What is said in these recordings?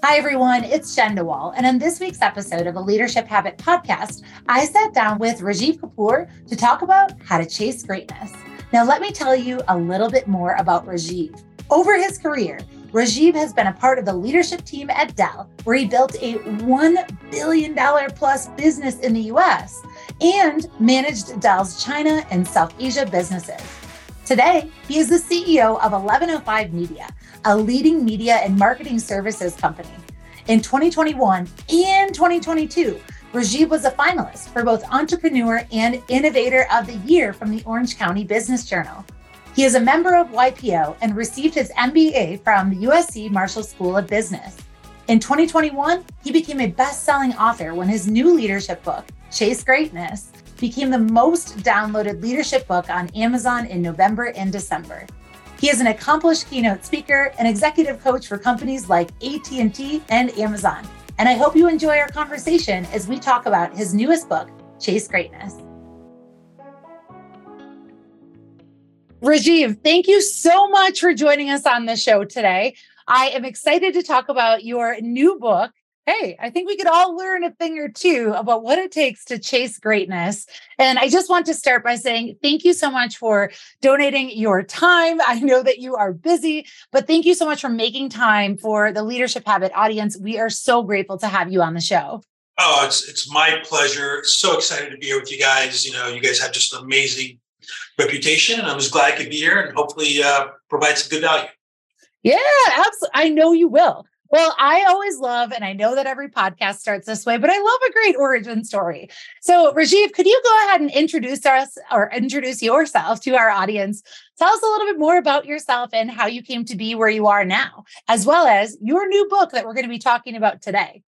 Hi, everyone. It's Jenn DeWall. And in this week's episode of the Leadership Habit podcast, I sat down with Rajeev Kapur to talk about how to chase greatness. Now, let me tell you a little bit more about Rajeev. Over his career, Rajeev has been a part of the leadership team at Dell, where he built a $1 billion plus business in the US and managed Dell's China and South Asia businesses. Today, he is the CEO of 1105 Media, a leading media and marketing services company. In 2021 and 2022, Rajeev was a finalist for both Entrepreneur and Innovator of the Year from the Orange County Business Journal. He is a member of YPO and received his MBA from the USC Marshall School of Business. In 2021, he became a best selling author when his new leadership book, Chase Greatness, became the most downloaded leadership book on Amazon in November and December. He is an accomplished keynote speaker and executive coach for companies like AT&T and Amazon. And I hope you enjoy our conversation as we talk about his newest book, Chase Greatness. Rajeev, thank you so much for joining us on the show today. I am excited to talk about your new book, hey, I think we could all learn a thing or two about what it takes to chase greatness. And I just want to start by saying thank you so much for donating your time. I know that you are busy, but thank you so much for making time for the Leadership Habit audience. We are so grateful to have you on the show. Oh, it's it's my pleasure. So excited to be here with you guys. You know, you guys have just an amazing reputation, and I'm just glad I could be here and hopefully uh, provide some good value. Yeah, absolutely. I know you will. Well, I always love, and I know that every podcast starts this way, but I love a great origin story. So, Rajeev, could you go ahead and introduce us or introduce yourself to our audience? Tell us a little bit more about yourself and how you came to be where you are now, as well as your new book that we're going to be talking about today.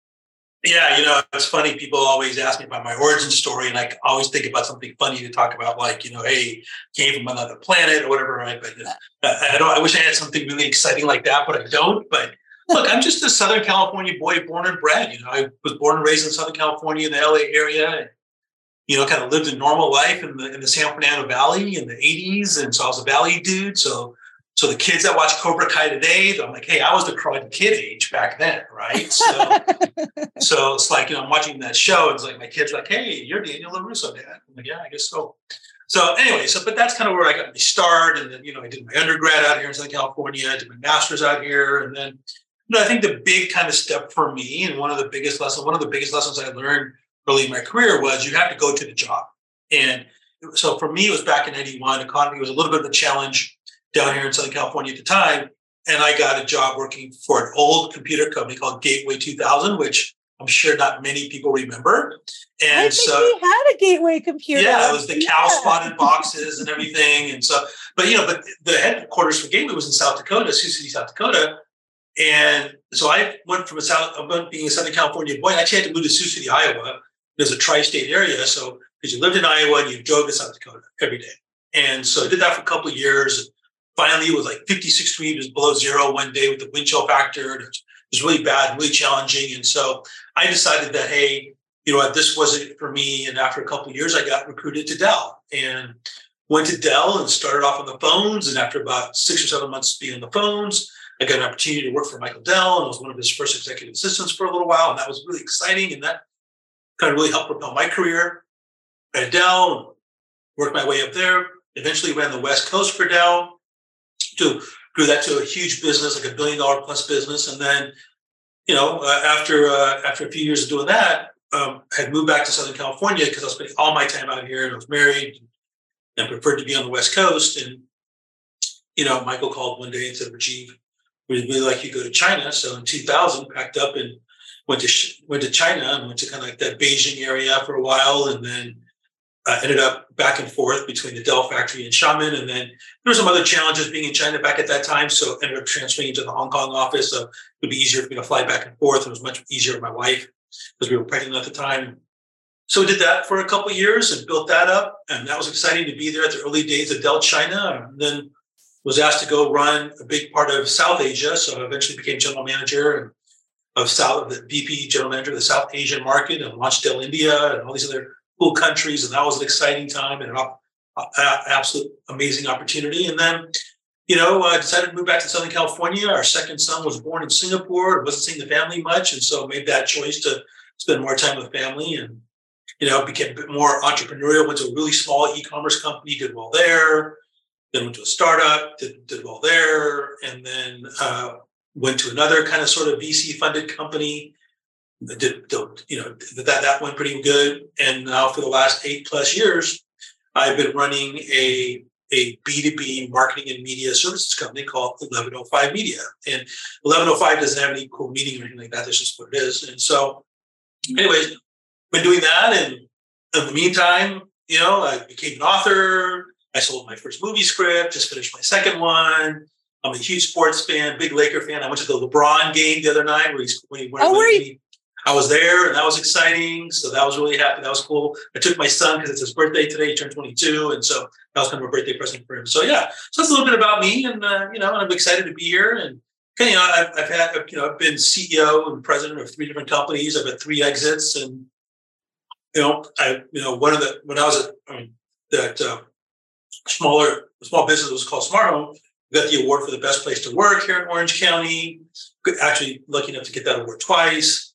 Yeah, you know, it's funny. People always ask me about my origin story, and I always think about something funny to talk about, like you know, hey, came from another planet or whatever, right? But uh, I don't. I wish I had something really exciting like that, but I don't. But Look, I'm just a Southern California boy, born and bred. You know, I was born and raised in Southern California in the LA area. You know, kind of lived a normal life in the in the San Fernando Valley in the 80s. And so I was a valley dude. So so the kids that watch Cobra Kai today, I'm like, hey, I was the karate kid age back then, right? So, so it's like, you know, I'm watching that show. And it's like my kids like, hey, you're Daniel LaRusso, Dad. I'm like, yeah, I guess so. So anyway, so but that's kind of where I got my start. And then, you know, I did my undergrad out here in Southern California, I did my master's out here, and then no, I think the big kind of step for me, and one of the biggest lessons, one of the biggest lessons I learned early in my career was you have to go to the job. And so for me, it was back in 81. Economy was a little bit of a challenge down here in Southern California at the time. And I got a job working for an old computer company called Gateway 2000, which I'm sure not many people remember. And I so we had a Gateway computer. Yeah, it was the cow spotted boxes and everything. And so, but you know, but the headquarters for Gateway was in South Dakota, Sioux City, South Dakota. And so I went from a South, I went being a Southern California boy. I actually had to move to Sioux City, Iowa. There's a tri-state area, so because you lived in Iowa and you drove to South Dakota every day. And so I did that for a couple of years. Finally, it was like 56 degrees below zero one day with the wind chill factor. It was really bad, really challenging. And so I decided that, hey, you know this wasn't for me. And after a couple of years, I got recruited to Dell and went to Dell and started off on the phones. And after about six or seven months being on the phones, I got an opportunity to work for Michael Dell and I was one of his first executive assistants for a little while. And that was really exciting. And that kind of really helped propel my career at Dell, worked my way up there, eventually ran the West Coast for Dell, to grew that to a huge business, like a billion dollar plus business. And then, you know, uh, after uh, after a few years of doing that, um, I had moved back to Southern California because I was spending all my time out here and I was married and preferred to be on the West Coast. And, you know, Michael called one day and said, Rajeev, we'd really like you go to China. So in 2000, packed up and went to went to China and went to kind of like that Beijing area for a while, and then uh, ended up back and forth between the Dell factory and Xiamen. And then there were some other challenges being in China back at that time, so ended up transferring to the Hong Kong office. So it would be easier for me to fly back and forth. It was much easier for my wife because we were pregnant at the time. So we did that for a couple years and built that up, and that was exciting to be there at the early days of Dell China. And then was asked to go run a big part of South Asia. So I eventually became general manager of South, the VP general manager of the South Asian market and launched Dell India and all these other cool countries. And that was an exciting time and an absolute amazing opportunity. And then, you know, I decided to move back to Southern California. Our second son was born in Singapore. wasn't seeing the family much, and so made that choice to spend more time with family and you know became a bit more entrepreneurial. Went to a really small e-commerce company, did well there. Then went to a startup, did, did well there, and then uh, went to another kind of sort of VC funded company. Did, did you know that that went pretty good, and now for the last eight plus years, I've been running a a B2B marketing and media services company called 1105 Media. And 1105 doesn't have any cool meaning or anything like that. That's just what it is. And so, anyways, been doing that. And in the meantime, you know, I became an author. I sold my first movie script, just finished my second one. I'm a huge sports fan, big Laker fan. I went to the LeBron game the other night where he's when he went. Oh, were you, I was there and that was exciting. So that was really happy. That was cool. I took my son because it's his birthday today. He turned 22. And so that was kind of a birthday present for him. So yeah, so that's a little bit about me. And, uh, you know, I'm excited to be here. And, you know, I've, I've had, you know, I've been CEO and president of three different companies. I've had three exits. And, you know, I, you know, one of the, when I was at I mean, that uh, smaller, small business was called Smart Home, we got the award for the best place to work here in Orange County. Actually, lucky enough to get that award twice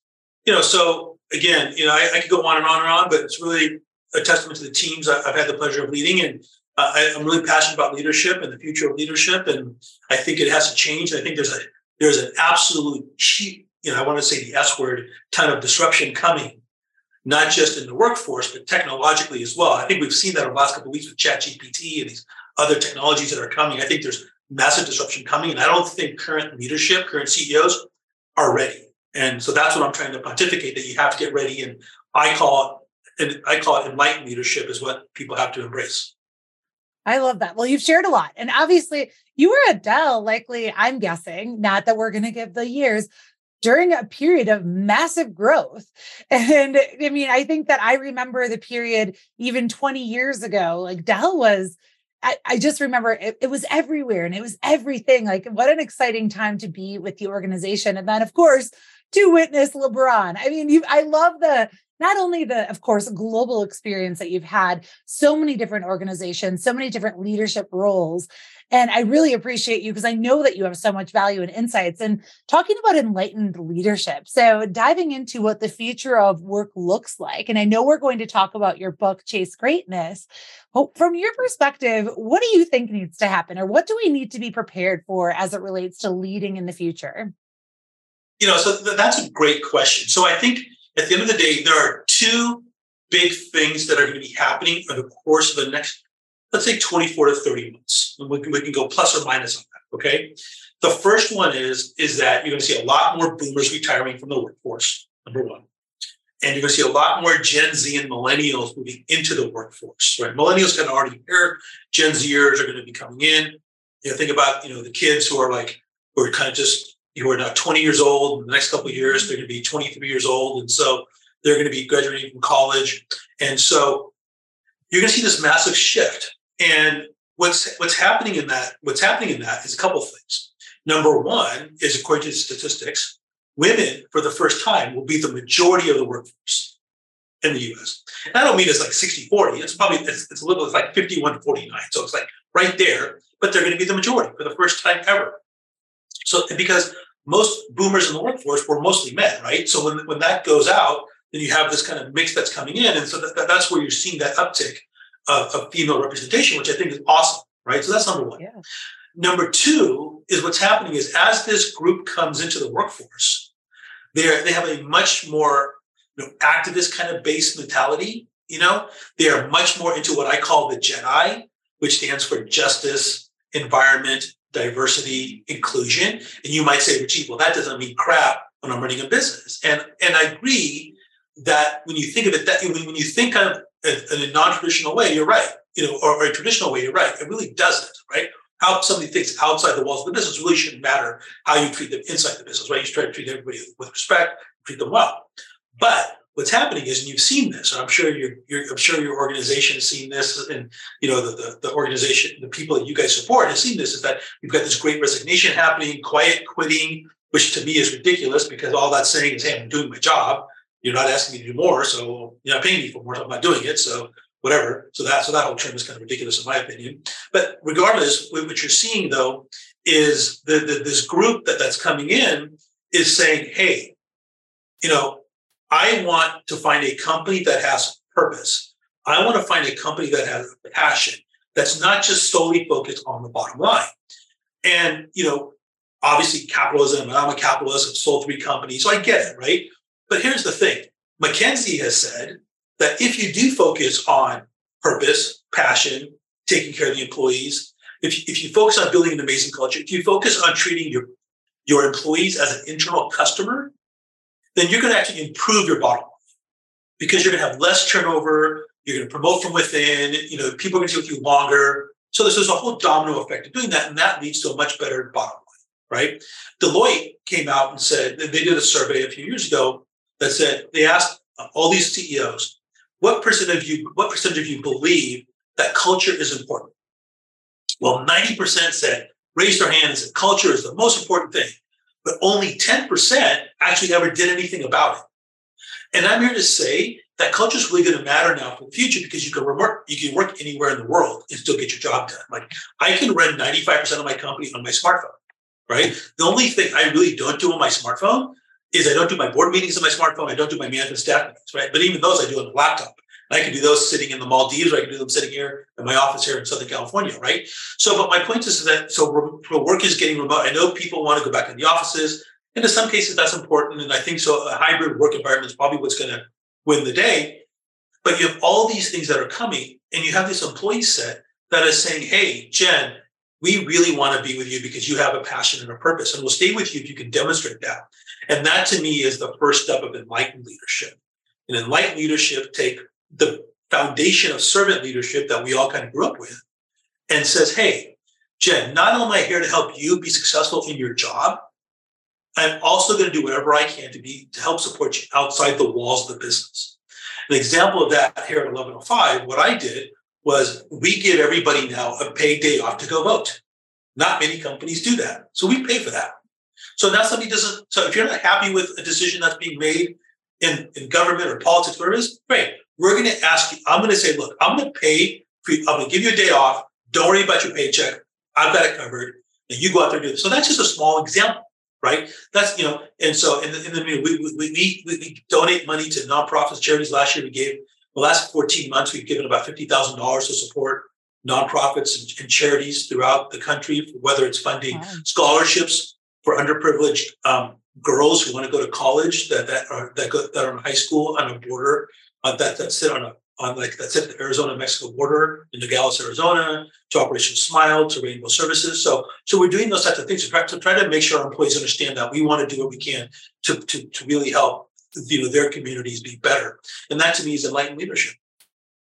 you know, so again, you know, I, I, could go on and on and on, but it's really a testament to the teams I've had the pleasure of leading, and uh, I, am really passionate about leadership and the future of leadership, and I think it has to change. I think there's a there's an absolute cheap, you know, I want to say the S word, kind of disruption coming, not just in the workforce, but technologically as well. I think we've seen that over the last couple of weeks with ChatGPT and these other technologies that are coming. I think there's massive disruption coming, and I don't think current leadership, current CEOs are ready. And so that's what I'm trying to pontificate that you have to get ready. And I call it, and I call it enlightened leadership is what people have to embrace. I love that. Well, you've shared a lot. And obviously, you were at Dell, likely, I'm guessing, not that we're going to give the years, during a period of massive growth. And I mean, I think that I remember the period even 20 years ago, like Dell was. I, just remember it, it was everywhere and it was everything. Like, what an exciting time to be with the organization. And then, of course, to witness LeBron. I mean, you I love the not only the of course global experience that you've had so many different organizations so many different leadership roles and i really appreciate you because i know that you have so much value and insights and talking about enlightened leadership so diving into what the future of work looks like and i know we're going to talk about your book chase greatness from your perspective what do you think needs to happen or what do we need to be prepared for as it relates to leading in the future you know, so th- that's a great question. So I think at the end of the day, there are two big things that are going to be happening over the course of the next, let's say 24 to 30 months. And we can, we can go plus or minus on that. Okay. The first one is, is that you're going to see a lot more boomers retiring from the workforce, number one. And you're going to see a lot more Gen Z and millennials moving into the workforce, right? Millennials kind of already here. Gen Zers are going to be coming in. You know, think about, you know, the kids who are like, who are kind of just who are now 20 years old. In the next couple of years, they're going to be 23 years old. And so they're going to be graduating from college. And so you're going to see this massive shift. And what's what's happening in that, what's happening in that is a couple of things. Number one is according to statistics, women for the first time will be the majority of the workforce in the US. And I don't mean it's like 60 40. It's probably, it's, it's a little, it's like 51 49. So it's like right there, but they're going to be the majority for the first time ever. So because most boomers in the workforce were mostly men, right? So when, when that goes out, then you have this kind of mix that's coming in. And so that, that, that's where you're seeing that uptick of, of, female representation, which I think is awesome, right? So that's number one. Yeah. Number two is what's happening is as this group comes into the workforce, they they have a much more you know, activist kind of base mentality. You know, they are much more into what I call the JEDI, which stands for justice, environment, diversity, inclusion. And you might say, well, gee, well, that doesn't mean crap when I'm running a business. And and I agree that when you think of it, that when you think of it in a non-traditional way, you're right. You know, or, or a traditional way, you're right. It really doesn't, right? How somebody thinks outside the walls of the business really shouldn't matter how you treat them inside the business, right? You try to treat everybody with respect, treat them well. But what's happening is, and you've seen this, and I'm sure your, I'm sure your organization has seen this, and you know the, the, the organization, the people that you guys support has seen this, is that you've got this great resignation happening, quiet quitting, which to me is ridiculous because all that's saying is, hey, I'm doing my job. You're not asking me to do more, so you're not paying me for more. So I'm not doing it. So whatever. So that so that whole term is kind of ridiculous in my opinion. But regardless, what you're seeing though is the, the this group that that's coming in is saying, hey, you know, I want to find a company that has purpose. I want to find a company that has a passion that's not just solely focused on the bottom line. And you know, obviously capitalism. I'm a capitalist. I've sold three companies, so I get it, right? But here's the thing: McKinsey has said that if you do focus on purpose, passion, taking care of the employees, if, if you focus on building an amazing culture, if you focus on treating your, your employees as an internal customer, then you're going to actually improve your bottom line because you're going to have less turnover. You're going to promote from within. You know, people are going to stay with you longer. So there's, there's a whole domino effect of doing that, and that leads to a much better bottom line, right? Deloitte came out and said they did a survey a few years ago that said they asked uh, all these CEOs, what percent of you, what percentage of you believe that culture is important? Well, 90% said, raised their hands and said, culture is the most important thing. But only 10% actually ever did anything about it. And I'm here to say that culture is really going to matter now for the future because you can work, you can work anywhere in the world and still get your job done. Like I can run 95% of my company on my smartphone, right? The only thing I really don't do on my smartphone is I don't do my board meetings on my smartphone. I don't do my management staff meetings, right? But even those I do on the laptop. I can do those sitting in the Maldives, or I can do them sitting here in my office here in Southern California, right? So, but my point is that so work is getting remote. I know people want to go back in the offices, and in some cases that's important, and I think so. A hybrid work environment is probably what's going to win the day. But you have all these things that are coming, and you have this employee set that is saying, "Hey, Jenn, we really want to be with you because you have a passion and a purpose, and we'll stay with you if you can demonstrate that." And that to me is the first step of enlightened leadership. And enlightened leadership take the foundation of servant leadership that we all kind of grew up with and says, hey, Jenn, not only am I here to help you be successful in your job, I'm also going to do whatever I can to be to help support you outside the walls of the business. An example of that here at 1105, what I did was we give everybody now a paid day off to go vote. Not many companies do that. So we pay for that. So now somebody doesn't, so if you're not happy with a decision that's being made in, in government or politics, whatever it is, great. We're going to ask you, I'm going to say, look, I'm going to pay, for, I'm going to give you a day off. Don't worry about your paycheck. I've got it covered. And you go out there and do this. So that's just a small example, right? That's, you know, and so in the, in the we, we, we, we, we donate money to nonprofits, charities. Last year we gave, the last 14 months, we've given about $50,000 to support nonprofits and, and, charities throughout the country, whether it's funding wow. scholarships for underprivileged um, girls who want to go to college that that are that go that are in high school on a border uh, that that sit on a on like that's at the Arizona Mexico border in Nogales, Arizona, to Operation Smile, to Rainbow Services. So so we're doing those types of things to try to try to make sure our employees understand that we want to do what we can to to to really help you know their communities be better. And that to me is enlightened leadership.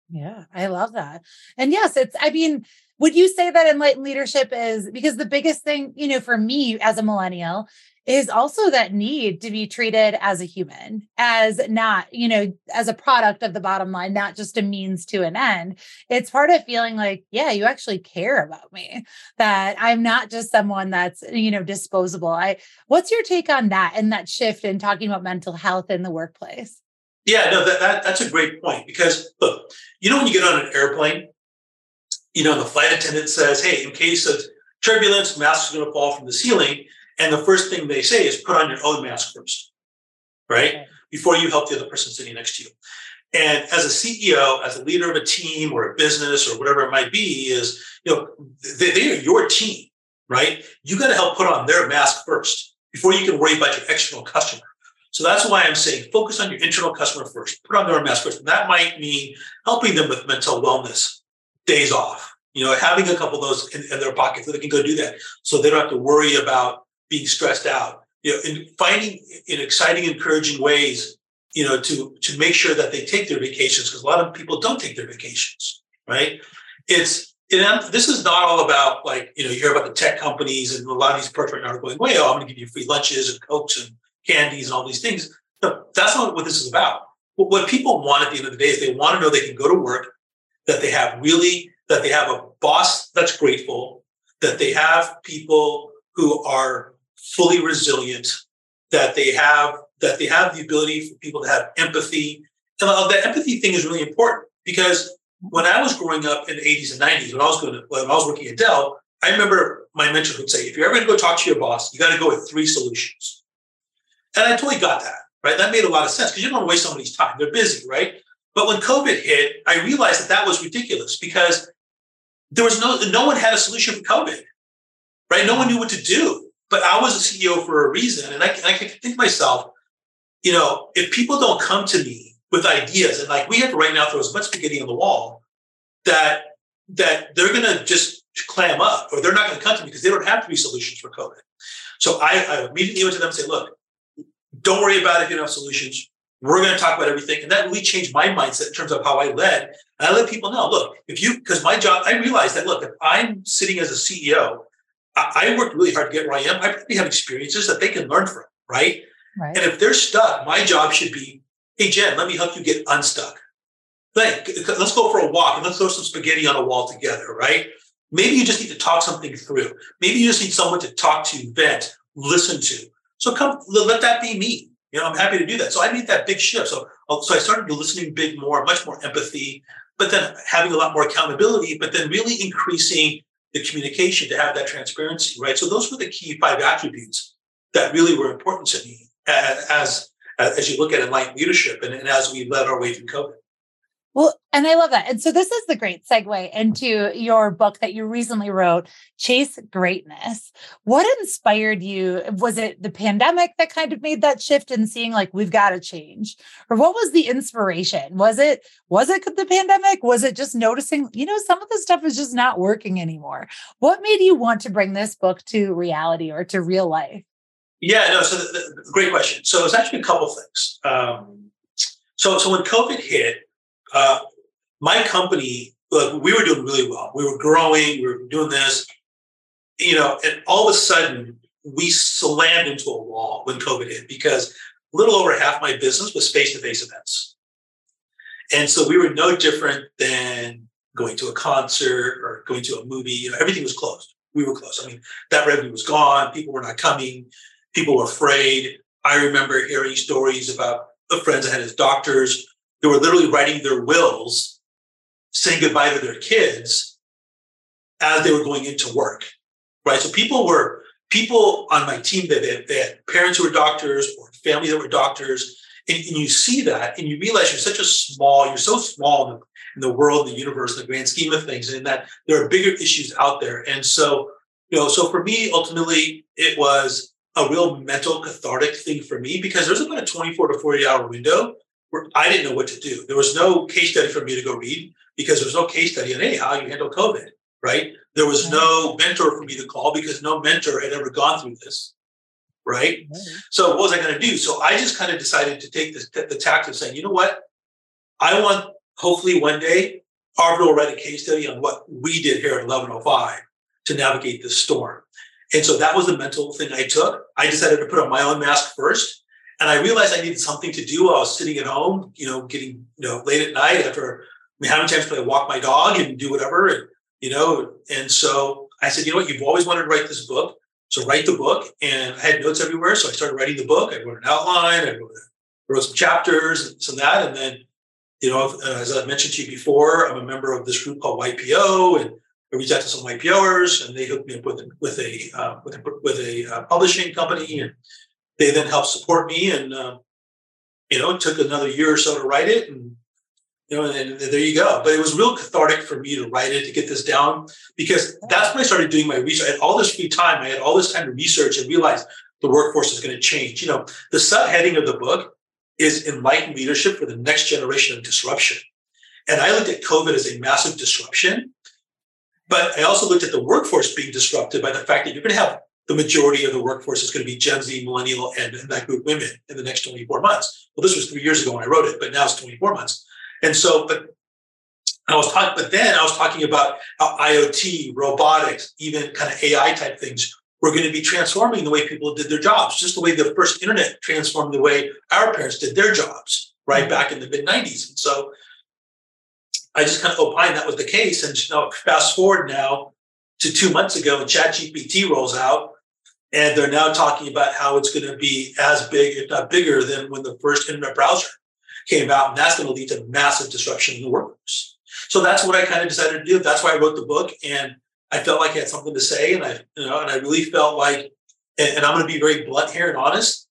Yeah, I love that. And yes, it's I mean would you say that enlightened leadership is because the biggest thing, you know, for me as a millennial is also that need to be treated as a human, as not, you know, as a product of the bottom line, not just a means to an end. It's part of feeling like, yeah, you actually care about me, that I'm not just someone that's, you know, disposable. I, what's your take on that and that shift in talking about mental health in the workplace? Yeah, no, that, that that's a great point because look, you know, when you get on an airplane, you know, the flight attendant says, hey, in case of turbulence, masks are going to fall from the ceiling and the first thing they say is put on your own mask first, right? Okay. Before you help the other person sitting next to you. And as a CEO, as a leader of a team or a business or whatever it might be, is you know they, they are your team, right? You got to help put on their mask first before you can worry about your external customer. So that's why I'm saying focus on your internal customer first. Put on their mask first. And that might mean helping them with mental wellness, days off. You know, having a couple of those in, in their pocket so they can go do that, so they don't have to worry about being stressed out. You know, and finding in exciting, encouraging ways, you know, to to make sure that they take their vacations because a lot of people don't take their vacations, right? It's and this is not all about like you know you hear about the tech companies and a lot of these now are going, well, I'm going to give you free lunches and cokes and candies and all these things. No, that's not what this is about. What people want at the end of the day is they want to know they can go to work, that they have really that they have a boss that's grateful, that they have people who are fully resilient, that they have that they have the ability for people to have empathy. And uh, the empathy thing is really important because when I was growing up in the 80s and 90s, when I was going to, when I was working at Dell, I remember my mentor would say, if you're ever going to go talk to your boss, you got to go with three solutions. And I totally got that, right? That made a lot of sense because you don't want to waste somebody's time. They're busy, right? But when COVID hit, I realized that that was ridiculous because there was no, no one had a solution for COVID, right? No one knew what to do. But I was a CEO for a reason. And I, I can think myself, you know, if people don't come to me with ideas and like we have to right now throw as much spaghetti on the wall that that they're going to just clam up or they're not going to come to me because they don't have to be solutions for COVID. So I, I immediately went to them and said, look, don't worry about it if you don't have solutions. We're going to talk about everything. And that really changed my mindset in terms of how I led. And I let people know, look, if you, because my job, I realized that, look, if I'm sitting as a CEO, I, I worked really hard to get where I am. I probably have experiences that they can learn from, right? right? And if they're stuck, my job should be, hey, Jenn, let me help you get unstuck. Like, let's go for a walk and let's throw some spaghetti on a wall together, right? Maybe you just need to talk something through. Maybe you just need someone to talk to, vent, listen to. So come, let that be me. You know, I'm happy to do that. So I made that big shift. So, uh, so I started listening big more, much more empathy, but then having a lot more accountability, but then really increasing the communication to have that transparency, right? So those were the key five attributes that really were important to me as as, you look at enlightened leadership and, and as we led our way through COVID. And I love that. And so this is the great segue into your book that you recently wrote, Chase Greatness. What inspired you? Was it the pandemic that kind of made that shift in seeing like we've got to change? Or what was the inspiration? Was it was it the pandemic? Was it just noticing, you know, some of the stuff is just not working anymore? What made you want to bring this book to reality or to real life? Yeah, no, so the, the, great question. So it's actually a couple things. Um, so so when COVID hit, uh, my company, look, we were doing really well. We were growing, we were doing this, you know, and all of a sudden we slammed into a wall when COVID hit because a little over half my business was face to face events. And so we were no different than going to a concert or going to a movie. You know, everything was closed. We were closed. I mean, that revenue was gone. People were not coming. People were afraid. I remember hearing stories about friends that had his doctors they were literally writing their wills, saying goodbye to their kids as they were going into work, right? So people were people on my team that they, they had parents who were doctors or family that were doctors, and, and, you see that, and you realize you're such a small, you're so small in the, in the world, the universe, the grand scheme of things, and that there are bigger issues out there. And so, you know, so for me, ultimately, it was a real mental cathartic thing for me because there's about a 24 to 40 hour window where I didn't know what to do. There was no case study for me to go read because there was no case study on hey, how you handle COVID, right? There was no mentor for me to call because no mentor had ever gone through this, right? So what was I going to do? So I just kind of decided to take this, the tact of saying, you know what? I want hopefully one day Harvard will write a case study on what we did here at 1105 to navigate this storm. And so that was the mental thing I took. I decided to put on my own mask first and I realized I needed something to do while I was sitting at home, you know, getting, you know, late at night after mean, how many times can I walk my dog and do whatever? And, you know, and so I said, you know what, you've always wanted to write this book. So write the book. And I had notes everywhere. So I started writing the book. I wrote an outline, I wrote, wrote some chapters and some that. And then, you know, as I mentioned to you before, I'm a member of this group called YPO and I reached out to some YPOers and they hooked me up with, with a, uh, with a, with a uh, publishing company. And they then helped support me and uh, you know it took another year or so to write it and you know and, and, there you go. But it was real cathartic for me to write it to get this down because that's when i started doing my research. I had all this free time. I had all this time to research and realize the workforce is going to change. You know the subheading of the book is enlightened leadership for the next generation of disruption. And i looked at covid as a massive disruption but i also looked at the workforce being disrupted by the fact that you're going to have the majority of the workforce is going to be Gen Z, millennial, and, and that group women in the next 24 months. Well, this was three years ago when I wrote it, but now it's 24 months. And so, but I was talking, but then I was talking about how IoT, robotics, even kind of AI type things were going to be transforming the way people did their jobs, just the way the first internet transformed the way our parents did their jobs, right back in the mid 90s. And so I just kind of opined that was the case. And you know, fast forward now to two months ago, and ChatGPT rolls out, and they're now talking about how it's going to be as big, if not bigger, than when the first internet browser came out. And that's going to lead to massive disruption in the workforce. So that's what I kind of decided to do. That's why I wrote the book, and I felt like I had something to say, and I, you know, and I really felt like, and, and I'm going to be very blunt here and honest,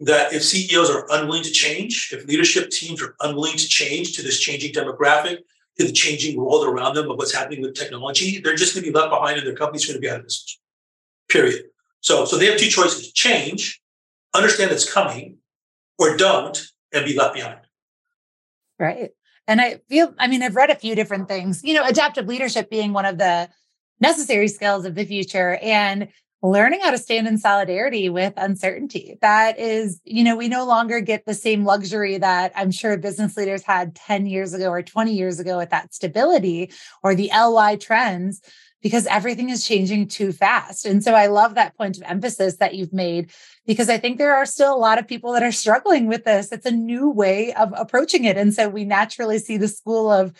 that if CEOs are unwilling to change, if leadership teams are unwilling to change to this changing demographic, to the changing world around them of what's happening with technology, they're just going to be left behind, and their company's going to be out of business. Period. So, so they have two choices: change, understand it's coming, or don't and be left behind. Right. And I feel, I mean, I've read a few different things, you know, adaptive leadership being one of the necessary skills of the future and learning how to stand in solidarity with uncertainty. That is, you know, we no longer get the same luxury that I'm sure business leaders had 10 years ago or 20 years ago with that stability or the LY trends because everything is changing too fast. And so I love that point of emphasis that you've made because I think there are still a lot of people that are struggling with this. It's a new way of approaching it. And so we naturally see the school of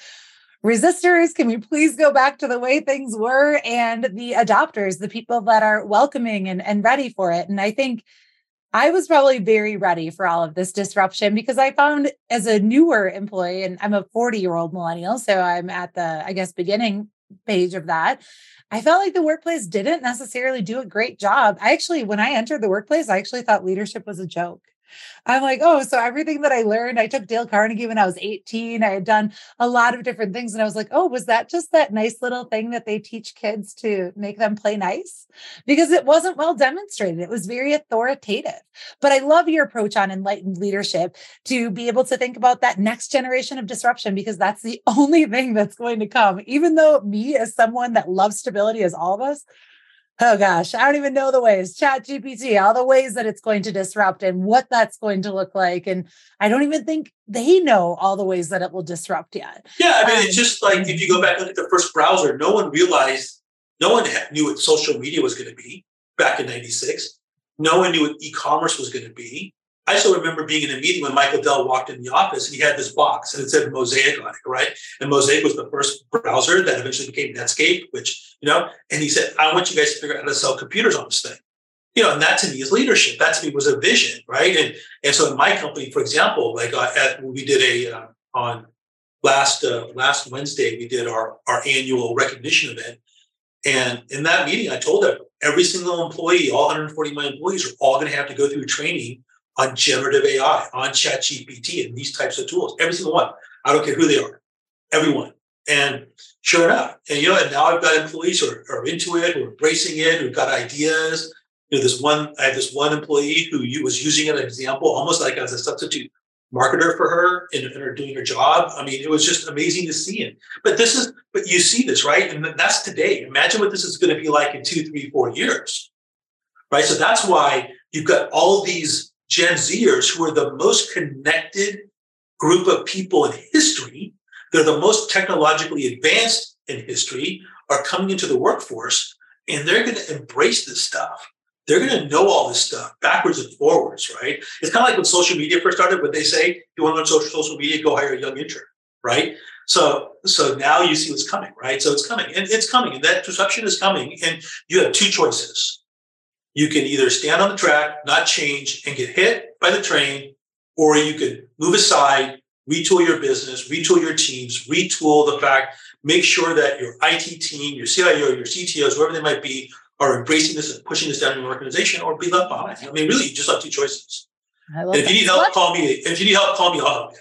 resistors. Can we please go back to the way things were? And the adopters, the people that are welcoming and, and ready for it. And I think I was probably very ready for all of this disruption because I found as a newer employee, and I'm a 40 year old millennial, so I'm at the, I guess, beginning page of that. I felt like the workplace didn't necessarily do a great job. I actually, when I entered the workplace, I actually thought leadership was a joke. I'm like, oh, so everything that I learned, I took Dale Carnegie when I was 18. I had done a lot of different things. And I was like, oh, was that just that nice little thing that they teach kids to make them play nice? Because it wasn't well demonstrated. It was very authoritative. But I love your approach on enlightened leadership to be able to think about that next generation of disruption, because that's the only thing that's going to come. Even though me, as someone that loves stability, as all of us, oh gosh, I don't even know the ways, ChatGPT, all the ways that it's going to disrupt and what that's going to look like. And I don't even think they know all the ways that it will disrupt yet. Yeah. I mean, um, it's just like if you go back and look at the first browser, no one realized, no one knew what social media was going to be back in 96. No one knew what e-commerce was going to be. I still remember being in a meeting when Michael Dell walked in the office and he had this box and it said Mosaic on it, right? And Mosaic was the first browser that eventually became Netscape, which, you know, and he said, I want you guys to figure out how to sell computers on this thing. You know, and that to me is leadership. That to me was a vision, right? And and so in my company, for example, like uh, at, we did a uh, on last uh, last Wednesday, we did our our annual recognition event, and in that meeting, I told them every single employee, all 140 of my employees, are all going to have to go through training on generative AI, on ChatGPT, and these types of tools. Every single one. I don't care who they are. Everyone. And sure enough, and you know, and now I've got employees who are, are into it, who are embracing it, who've got ideas. You know, this one, I have this one employee who was using an example almost like as a substitute marketer for her in, in her doing her job. I mean, it was just amazing to see it. But this is, but you see this, right? And that's today. Imagine what this is going to be like in two, three, four years. Right. So that's why you've got all these Gen Zers, who are the most connected group of people in history, they're the most technologically advanced in history, are coming into the workforce and they're going to embrace this stuff. They're going to know all this stuff backwards and forwards, right? It's kind of like when social media first started, what they say, if you want to learn social, social media, go hire a young intern, right? So, so now you see what's coming, right? So it's coming and it's coming and that disruption is coming. And you have two choices you can either stand on the track, not change, and get hit by the train, or you could move aside, retool your business, retool your teams, retool the fact, make sure that your IT team, your CIO, your CTOs, whoever they might be, are embracing this and pushing this down in your organization or be left behind. I mean, really, you just have two choices. I love and if you need help, call me. If you need help, call me. I'll help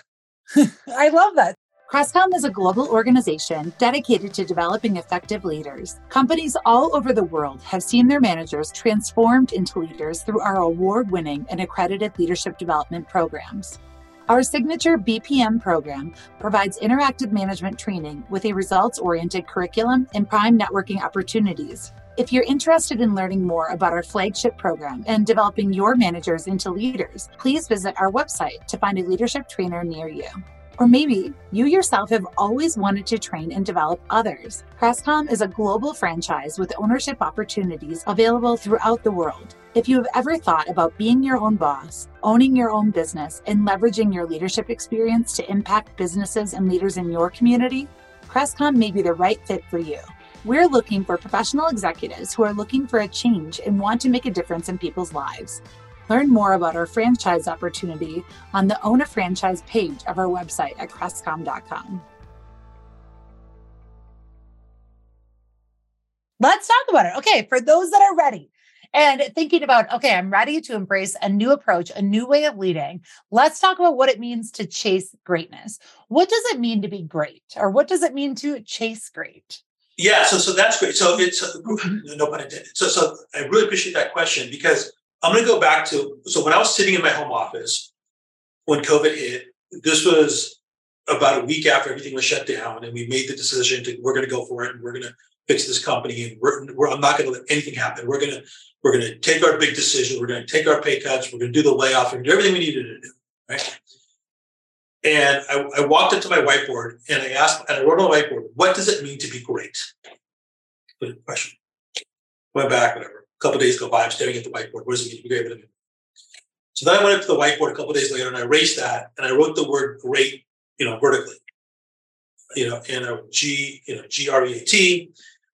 you. I love that. Crestcom is a global organization dedicated to developing effective leaders. Companies all over the world have seen their managers transformed into leaders through our award winning and accredited leadership development programs. Our signature BPM program provides interactive management training with a results oriented curriculum and prime networking opportunities. If you're interested in learning more about our flagship program and developing your managers into leaders, please visit our website to find a leadership trainer near you. Or maybe you yourself have always wanted to train and develop others. Crestcom is a global franchise with ownership opportunities available throughout the world. If you have ever thought about being your own boss, owning your own business, and leveraging your leadership experience to impact businesses and leaders in your community, Crestcom may be the right fit for you. We're looking for professional executives who are looking for a change and want to make a difference in people's lives. Learn more about our franchise opportunity on the Own a Franchise page of our website at Crestcom.com. Let's talk about it. Okay, for those that are ready and thinking about, okay, I'm ready to embrace a new approach, a new way of leading, let's talk about what it means to chase greatness. What does it mean to be great, or what does it mean to chase great? Yeah, so so that's great. So it's mm-hmm. no pun intended. So so I really appreciate that question because I'm going to go back to so when I was sitting in my home office when COVID hit, this was about a week after everything was shut down, and we made the decision to we're going to go for it and we're going to fix this company and we're, we're I'm not going to let anything happen. We're going to we're going to take our big decision. We're going to take our pay cuts. We're going to do the layoff and do everything we needed to do. Right. And I, I walked into my whiteboard and I asked, and I wrote on the whiteboard, what does it mean to be great? Good question. Went back, whatever. A couple days go by, I'm staring at the whiteboard. What does it mean to be great? So then I went up to the whiteboard a couple days later and I erased that and I wrote the word great, you know, vertically. You know, and a G, you know, G R E A T.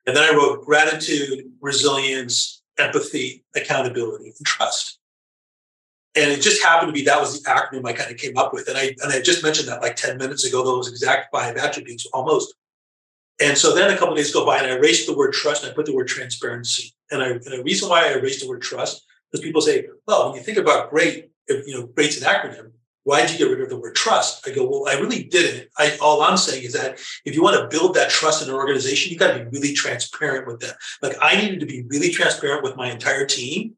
And then I wrote gratitude, resilience, empathy, accountability, and trust. And it just happened to be that was the acronym I kind of came up with. And I and I just mentioned that like 10 minutes ago, those exact five attributes almost. And so then a couple days go by and I erased the word trust and I put the word transparency. And, I, and the reason why I raised the word trust is people say, well, when you think about great, if, you know, great's an acronym, why did you get rid of the word trust? I go, well, I really didn't. I, all I'm saying is that if you want to build that trust in an organization, you got to be really transparent with them. Like I needed to be really transparent with my entire team.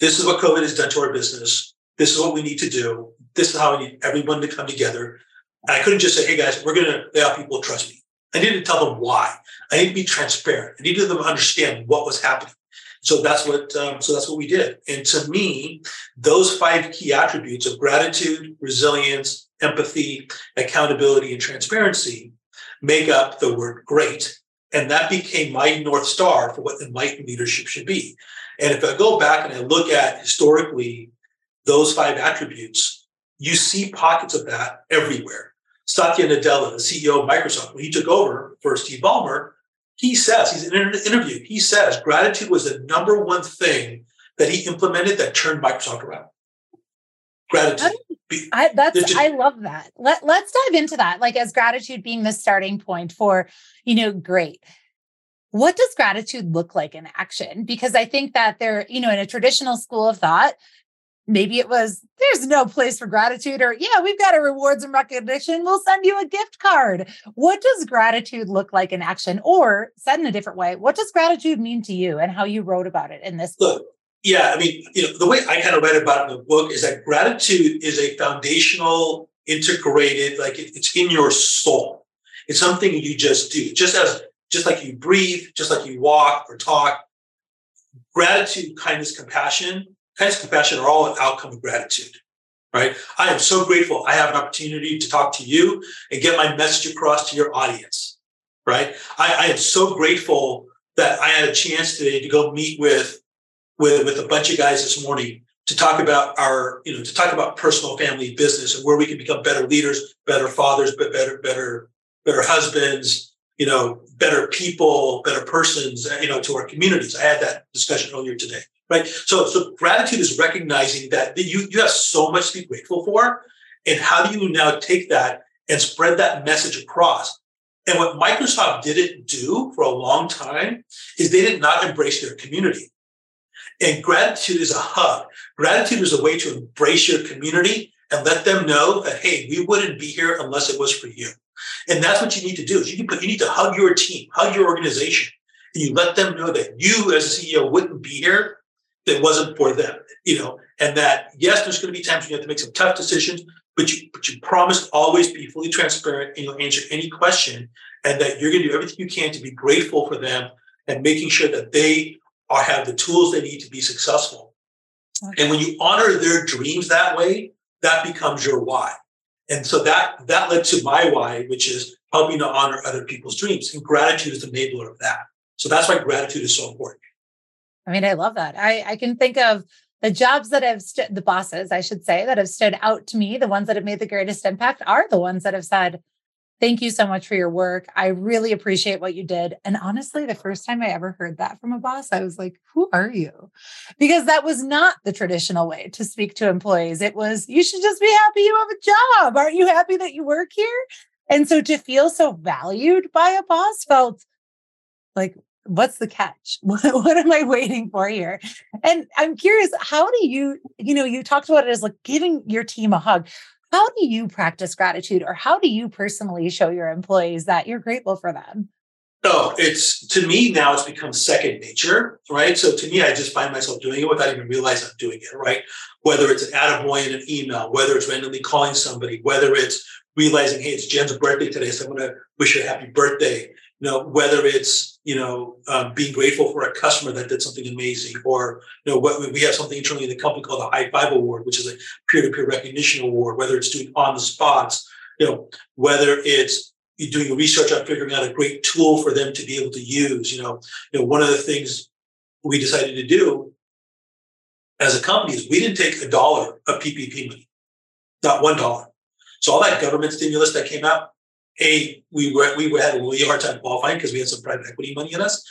This is what COVID has done to our business. This is what we need to do. This is how we need everyone to come together. And I couldn't just say, hey guys, we're going to let people trust me. I needed to tell them why. I needed to be transparent. I needed them to understand what was happening. So that's what um, so that's what we did. And to me, those five key attributes of gratitude, resilience, empathy, accountability, and transparency make up the word great. And that became my North Star for what enlightened leadership should be. And if I go back and I look at historically those five attributes, you see pockets of that everywhere. Satya Nadella, the CEO of Microsoft, when he took over for Steve Ballmer, he says, he's in an interview, he says gratitude was the number one thing that he implemented that turned Microsoft around. Gratitude. I, that's just, I love that. Let, let's dive into that. Like as gratitude being the starting point for, you know, great. What does gratitude look like in action? Because I think that there, you know, in a traditional school of thought, maybe it was there's no place for gratitude or yeah we've got a rewards and recognition we'll send you a gift card. What does gratitude look like in action? Or said in a different way what does gratitude mean to you and how you wrote about it in this book? Yeah i mean you know the way i kind of read about it in the book is that gratitude is a foundational integrated like it's in your soul. It's something you just do just as just like you breathe just like you walk or talk gratitude kindness compassion kindness compassion are all an outcome of gratitude right? I am so grateful i have an opportunity to talk to you and get my message across to your audience right? I, I am so grateful that i had a chance today to go meet with with with a bunch of guys this morning to talk about our you know to talk about personal family business and where we can become better leaders better fathers but better better better husbands you know better people better persons you know to our communities. I had that discussion earlier today right? So, so gratitude is recognizing that you, you have so much to be grateful for. And how do you now take that and spread that message across? And what Microsoft didn't do for a long time is they did not embrace their community. And gratitude is a hug. Gratitude is a way to embrace your community and let them know that, hey, we wouldn't be here unless it was for you. And that's what you need to do. You, put, you need to hug your team, hug your organization, and you let them know that you as a CEO wouldn't be here that wasn't for them, you know, and that yes, there's going to be times when you have to make some tough decisions, but you but you promised always be fully transparent and you'll answer any question, and that you're going to do everything you can to be grateful for them and making sure that they are have the tools they need to be successful. Okay. And when you honor their dreams that way, that becomes your why. And so that that led to my why, which is helping to honor other people's dreams. And gratitude is the enabler of that. So that's why gratitude is so important. I mean, I love that. I, I can think of the jobs that have stood, the bosses, I should say, that have stood out to me, the ones that have made the greatest impact are the ones that have said, Thank you so much for your work. I really appreciate what you did. And honestly, the first time I ever heard that from a boss, I was like, Who are you? Because that was not the traditional way to speak to employees. It was, You should just be happy you have a job. Aren't you happy that you work here? And so to feel so valued by a boss felt like what's the catch? What, what am I waiting for here? And I'm curious, how do you, you know, you talked about it as like giving your team a hug. How do you practice gratitude or how do you personally show your employees that you're grateful for them? No, it's to me now it's become second nature, right? So to me, I just find myself doing it without even realizing I'm doing it, right? Whether it's an attaboy in an email, whether it's randomly calling somebody, whether it's realizing, hey, it's Jenn's birthday today, so I'm going to wish her a happy birthday. You know, whether it's you know um, being grateful for a customer that did something amazing, or you know, what we have something internally in the company called the High Five Award, which is a peer-to-peer recognition award. Whether it's doing on the spots, you know, whether it's doing research on figuring out a great tool for them to be able to use. You know, you know, one of the things we decided to do as a company is we didn't take a dollar of PPP money, not one dollar. So all that government stimulus that came out, a we were we were, had a really hard time qualifying because we had some private equity money in us,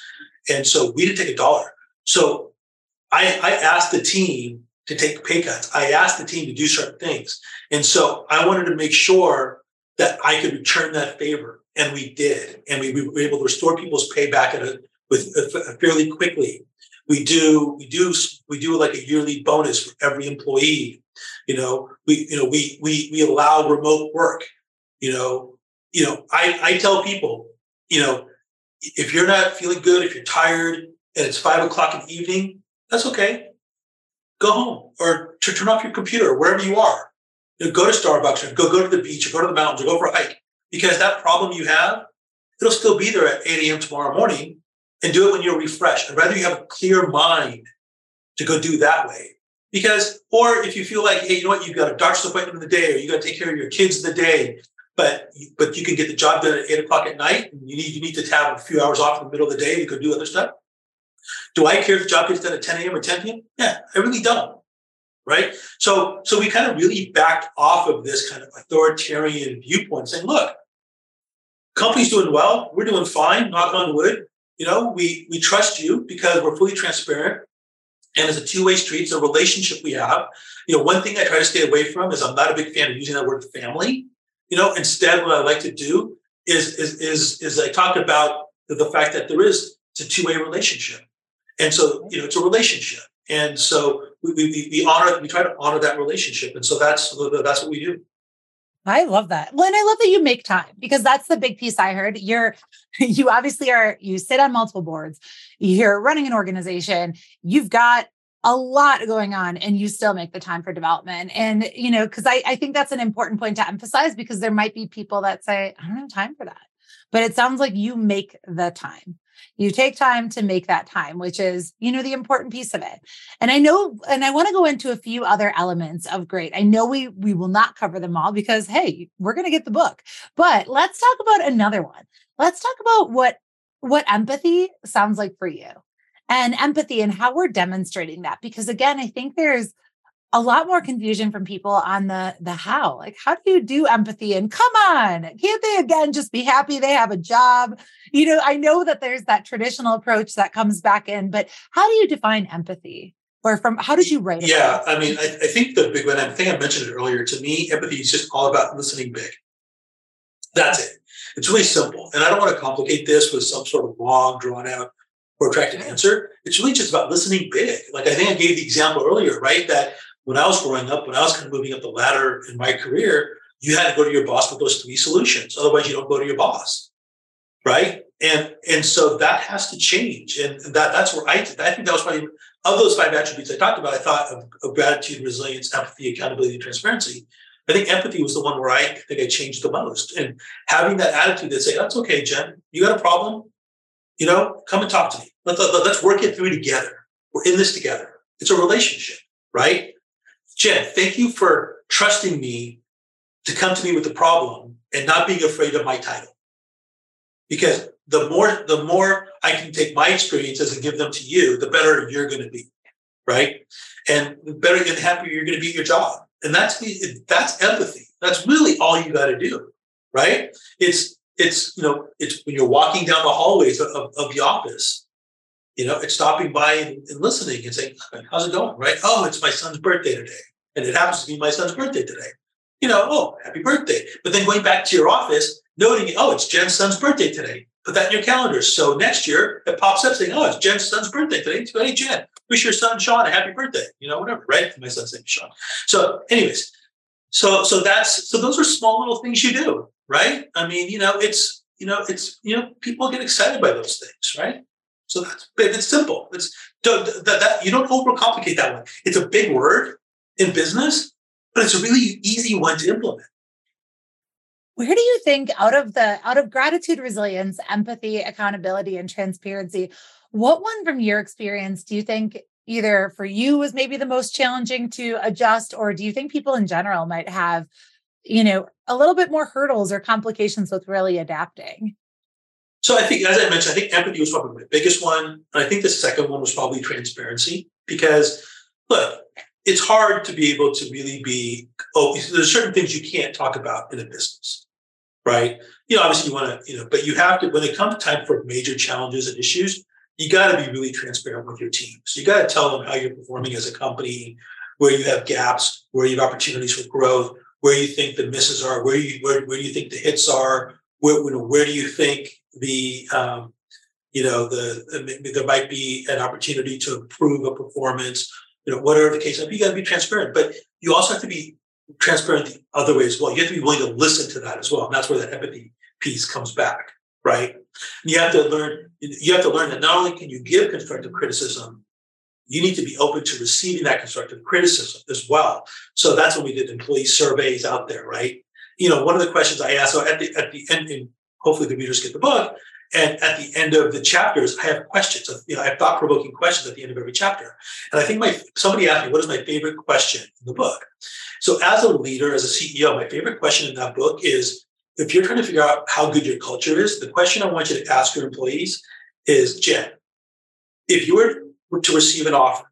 and so we didn't take a dollar. So I, I asked the team to take pay cuts. I asked the team to do certain things, and so I wanted to make sure that I could return that favor, and we did, and we, we were able to restore people's pay back at a, with uh, a, a uh, fairly quickly. We do we do we do like a yearly bonus for every employee you know, we, you know, we, we, we allow remote work. You know, you know, I, I tell people, you know, if you're not feeling good, if you're tired and it's five o'clock in the evening, that's okay. Go home or to turn off your computer wherever you are. You know, go to Starbucks or go go to the beach or go to the mountains or go for a hike because that problem you have, it'll still be there at 8 a.m. tomorrow morning and do it when you're refreshed. I'd rather you have a clear mind to go do that way because, or if you feel like, hey, you know what, you've got a doctor's appointment in the day, or you got to take care of your kids in the day, but but you can get the job done at eight o'clock at night, and you need you need to have a few hours off in the middle of the day to go do other stuff. Do I care if the job gets done at 10 a.m. or 10 p.m.? Yeah, I really don't. Right. So so we kind of really backed off of this kind of authoritarian viewpoint, saying, look, company's doing well, we're doing fine, knock on wood. You know, we we trust you because we're fully transparent and it's a two-way street. It's a relationship we have. You know, one thing I try to stay away from is I'm not a big fan of using that word family. You know, instead, what I like to do is is is, is I talk about the, fact that there is it's a two-way relationship, and so you know it's a relationship, and so we, we, we honor we try to honor that relationship, and so that's that's what we do. I love that. Well, and I love that you make time because that's the big piece I heard. You're, you obviously are, you sit on multiple boards, you're running an organization, you've got a lot going on and you still make the time for development. And, you know, because I, I think that's an important point to emphasize because there might be people that say, I don't have time for that. But it sounds like you make the time. You take time to make that time which is you know the important piece of it. And i know and i want to go into a few other elements of great. I know we we will not cover them all because hey we're going to get the book. But let's talk about another one. Let's talk about what what empathy sounds like for you and empathy and how we're demonstrating that because again i think there's a lot more confusion from people on the the how like how do you do empathy and come on? Can't they again just be happy they have a job? You know i know that there's that traditional approach that comes back in but how do you define empathy? Or from how did you write it yeah i mean I, I think the big one i think i mentioned it earlier to me empathy is just all about listening big. That's it. It's really simple and i don't want to complicate this with some sort of long drawn out protracted answer it's really just about listening big like i think i gave the example earlier right that when I was growing up, when I was kind of moving up the ladder in my career, you had to go to your boss with those three solutions. Otherwise, you don't go to your boss, right? And and so that has to change, and that that's where I I think that was probably of those five attributes I talked about. I thought of, of gratitude, resilience, empathy, accountability, and transparency. I think empathy was the one where I think I changed the most, and having that attitude that say, "That's okay, Jenn. You got a problem? You know, come and talk to me. Let, let, let's work it through together. We're in this together. It's a relationship, right? Jenn, thank you for trusting me to come to me with the problem and not being afraid of my title. Because the more the more I can take my experiences and give them to you, the better you're going to be, right? And the better and happier you're going to be at your job. And that's that's empathy. That's really all you got to do, right? It's it's you know it's when you're walking down the hallways of, of, of the office you know, it's stopping by and, listening and saying, how's it going? Right? Oh, it's my son's birthday today. And it happens to be my son's birthday today. You know, oh, happy birthday. But then going back to your office, noting, oh, it's Jenn's son's birthday today. put that in your calendar. So next year it pops up saying, "Oh, it's Jenn's son's birthday today." So, hey, Jenn, wish your son Sean a happy birthday. You know, whatever, right? My son's name is Sean. So, anyways, so so that's so those are small little things you do, right? I mean, you know, it's you know, it's you know, people get excited by those things, right? So that's it's simple. It's that, that you don't overcomplicate that one. It's a big word in business, but it's a really easy one to implement. Where do you think out of the out of gratitude, resilience, empathy, accountability, and transparency, what one from your experience do you think either for you was maybe the most challenging to adjust, or do you think people in general might have, you know, a little bit more hurdles or complications with really adapting? So I think, as I mentioned, I think empathy was probably my biggest one. And I think the second one was probably transparency because look, it's hard to be able to really be, oh, there's certain things you can't talk about in a business, right? You know, obviously you want to, you know, but you have to, when it comes time for major challenges and issues, you got to be really transparent with your team. So you got to tell them how you're performing as a company, where you have gaps, where you have opportunities for growth, where you think the misses are, where you where, where do you think the hits are, where where do you think the um, you know the there might be an opportunity to improve a performance, you know whatever the case. You got to be transparent, but you also have to be transparent the other way as well. You have to be willing to listen to that as well, and that's where that empathy piece comes back right? You have to learn, you have to learn that not only can you give constructive criticism, you need to be open to receiving that constructive criticism as well. So that's when we did employee surveys out there, right? You know, one of the questions I asked, so at the at the end, and hopefully the readers get the book, and at the end of the chapters, I have questions. You know, I have thought-provoking questions at the end of every chapter. And I think my somebody asked me, what is my favorite question in the book? So as a leader, as a CEO, my favorite question in that book is if you're trying to figure out how good your culture is, the question I want you to ask your employees is, Jenn, if you were to receive an offer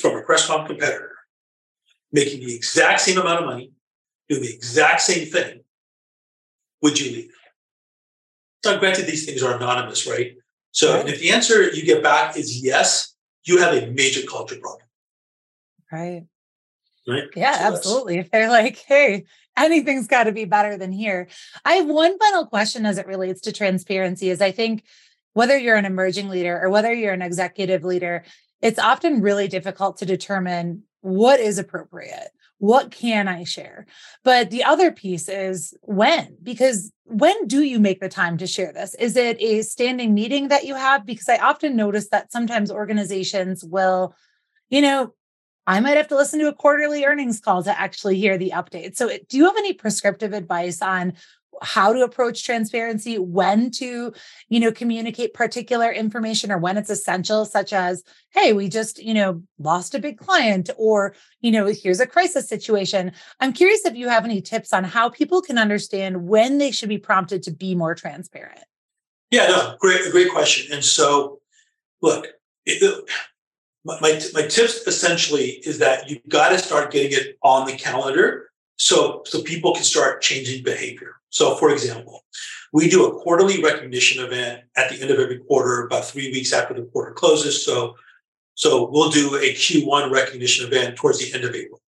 from a Crestcom competitor, making the exact same amount of money, doing the exact same thing, would you leave? Now, granted, these things are anonymous, right? So right. if the answer you get back is yes, you have a major culture problem. Right. Right. Yeah, so absolutely. If they're like, hey, anything's got to be better than here. I have one final question as it relates to transparency is I think whether you're an emerging leader or whether you're an executive leader, it's often really difficult to determine what is appropriate. What can I share? But the other piece is when, because when do you make the time to share this? Is it a standing meeting that you have? Because I often notice that sometimes organizations will, you know, I might have to listen to a quarterly earnings call to actually hear the update. So, do you have any prescriptive advice on how to approach transparency, when to, you know, communicate particular information or when it's essential, such as, hey, we just, you know, lost a big client or, you know, here's a crisis situation. I'm curious if you have any tips on how people can understand when they should be prompted to be more transparent. Yeah, no, great, great question. And so, look, it, my, my, my tips essentially is that you've got to start getting it on the calendar so so people can start changing behavior. So for example we do a quarterly recognition event at the end of every quarter about three weeks after the quarter closes. So so we'll do a q1 recognition event towards the end of april.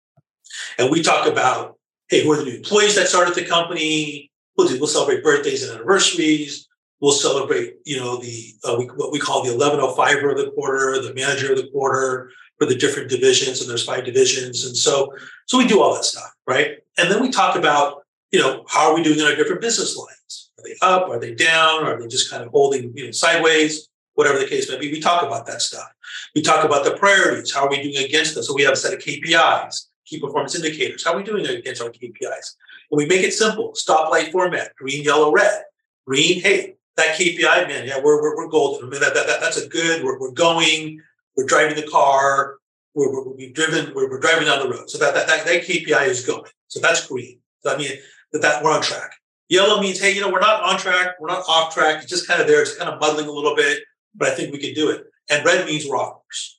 And we talk about hey who are the new employees that started the company? We'll do we'll celebrate birthdays and anniversaries. We'll celebrate, you know, the uh, we, what we call the 1105 of the quarter, the manager of the quarter for the different divisions, and there's five divisions, and so so we do all that stuff, right? And then we talk about, you know, how are we doing in our different business lines? Are they up? Are they down? Are they just kind of holding, you know, sideways? Whatever the case may be, we talk about that stuff. We talk about the priorities. How are we doing against them? So we have a set of KPIs, key performance indicators. How are we doing against our KPIs? And we make it simple: stoplight format, green, yellow, red. Green, hey, that KPI, man, yeah, we're, we're, we're golden. I mean, that, that, that, that's a good, we're, we're going, we're driving the car, we're, we're, we've driven, we're, we're driving down the road. So that, that, that, that KPI is going. So that's green. So I mean, that, that we're on track. Yellow means, hey, you know, we're not on track, we're not off track. It's just kind of there. It's kind of muddling a little bit, but I think we can do it. And red means we're off course.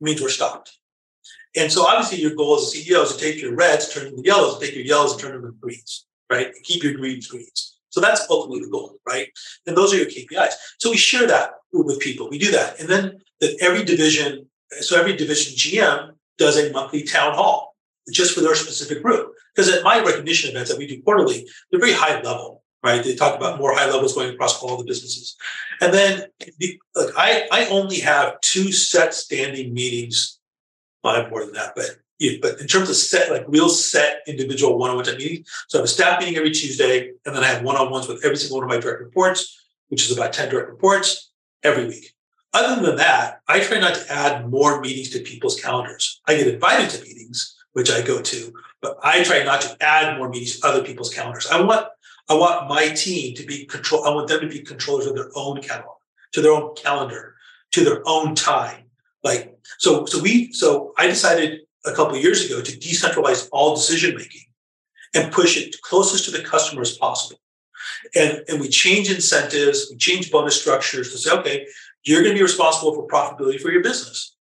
It means we're stopped. And so obviously your goal as a CEO is to take your reds, turn them to yellows, take your yellows and turn them to greens, right? And keep your greens greens. So that's ultimately the goal, right? And those are your KPIs. So we share that with people. We do that. And then that every division, so every division GM does a monthly town hall just for their specific group. Because at my recognition events that we do quarterly, they're very high level. right? They talk about more high levels going across all the businesses. And then the, look, I, I only have two set standing meetings. Well, I have more than that, but yeah, but in terms of set, like real set individual one-on-one meetings, so I have a staff meeting every Tuesday, and then I have one-on-ones with every single one of my direct reports, which is about 10 direct reports every week. Other than that, I try not to add more meetings to people's calendars. I get invited to meetings, which I go to, but I try not to add more meetings to other people's calendars. I want I want my team to be control. I want them to be controllers of their own catalog, to their own calendar, to their own time. Like so, so we so I decided a couple years ago to decentralize all decision making and push it closest to the customer as possible. And, and we change incentives, we change bonus structures to say, okay, you're going to be responsible for profitability for your business.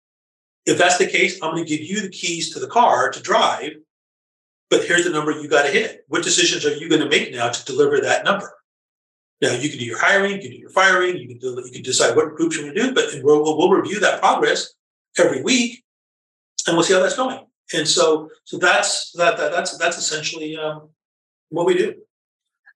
If that's the case, I'm going to give you the keys to the car to drive, but here's the number you got to hit. What decisions are you going to make now to deliver that number? Now you can do your hiring, you can do your firing, you can do, you can decide what groups you're going to do, but we'll, we'll review that progress every week, and we'll see how that's going. And so, so that's that, that that's that's essentially um, what we do.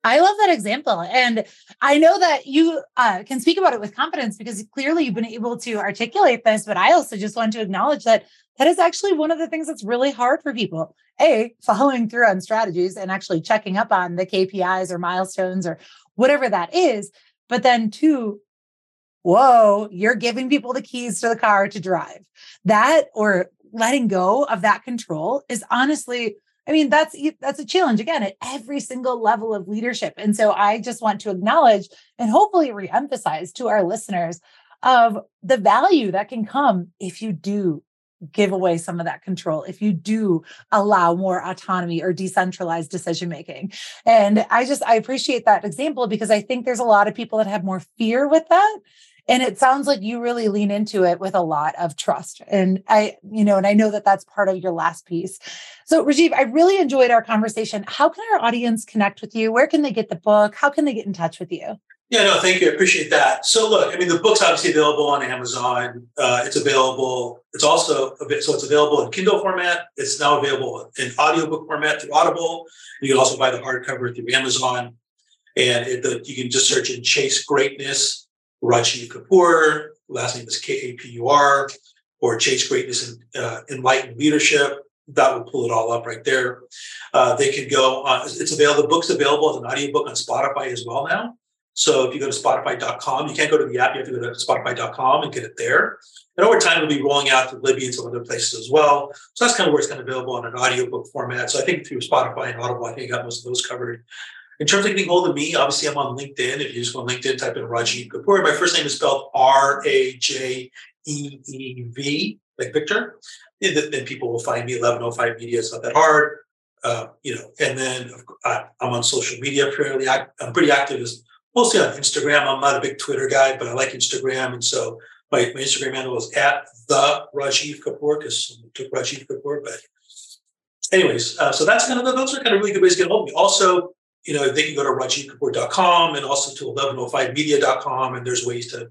I love that example. And I know that you uh, can speak about it with confidence because clearly you've been able to articulate this. But I also just want to acknowledge that that is actually one of the things that's really hard for people. A, following through on strategies and actually checking up on the KPIs or milestones or whatever that is. But then two, whoa, you're giving people the keys to the car to drive. That or letting go of that control is honestly I mean, that's that's a challenge again at every single level of leadership. And so I just want to acknowledge and hopefully reemphasize to our listeners of the value that can come if you do give away some of that control if you do allow more autonomy or decentralized decision making and i just i appreciate that example because i think there's a lot of people that have more fear with that and it sounds like you really lean into it with a lot of trust and i you know and i know that that's part of your last piece so Rajeev i really enjoyed our conversation how can our audience connect with you where can they get the book how can they get in touch with you yeah, no, thank you. I appreciate that. So, look, I mean, the book's obviously available on Amazon. Uh, it's available. It's also so it's available in Kindle format. It's now available in audiobook format through Audible. You can also buy the hardcover through Amazon, and it, the, you can just search in Chase Greatness Rajeev Kapur, last name is K A P U R, or Chase Greatness and uh, Enlightened Leadership. That will pull it all up right there. Uh, they can go on, it's available, the book's available as an audiobook on Spotify as well now. So if you go to Spotify.com, you can't go to the app, you have to go to Spotify.com and get it there. And over time, it'll be rolling out to Libby and some other places as well. So that's kind of where it's kind of available on an audiobook format. So I think through Spotify and Audible, I think I got most of those covered. In terms of getting hold of me, obviously I'm on LinkedIn. If you just go on LinkedIn, type in Rajeev Kapur. My first name is spelled R A J E E V, like Victor. Then people will find me. 1105 Media. It's not that hard. Uh, you know, and then I'm on social media fairly. I'm pretty active, mostly on Instagram. I'm not a big Twitter guy, but I like Instagram, and so my, my Instagram handle is at the Rajeev Kapur because took Rajeev Kapur, But anyways, uh, so that's kind of those are kind of really good ways to get hold of me. Also, you know, they can go to rajeevkapur.com and also to 1105media.com, and there's ways to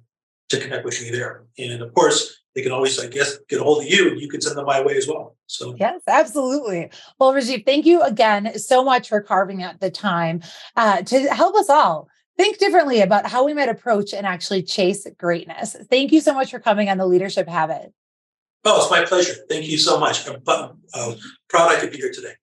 to connect with me there. And of course, they can always, I guess, get a hold of you and you can send them my way as well. So, yes, absolutely. Well, Rajeev, thank you again so much for carving out the time uh, to help us all think differently about how we might approach and actually chase greatness. Thank you so much for coming on the Leadership Habit. Oh, it's my pleasure. Thank you so much. I'm uh, proud I could be here today.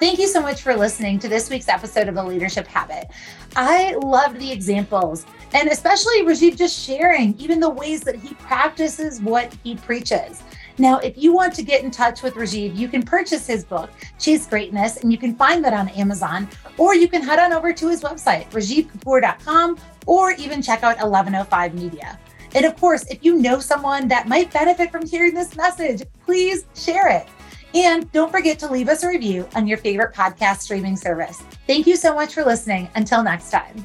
Thank you so much for listening to this week's episode of The Leadership Habit. I loved the examples and especially Rajeev just sharing even the ways that he practices what he preaches. Now, if you want to get in touch with Rajeev, you can purchase his book, Chase Greatness, and you can find that on Amazon, or you can head on over to his website, rajeevkapur.com, or even check out 1105 Media. And of course, if you know someone that might benefit from hearing this message, please share it. And don't forget to leave us a review on your favorite podcast streaming service. Thank you so much for listening. Until next time.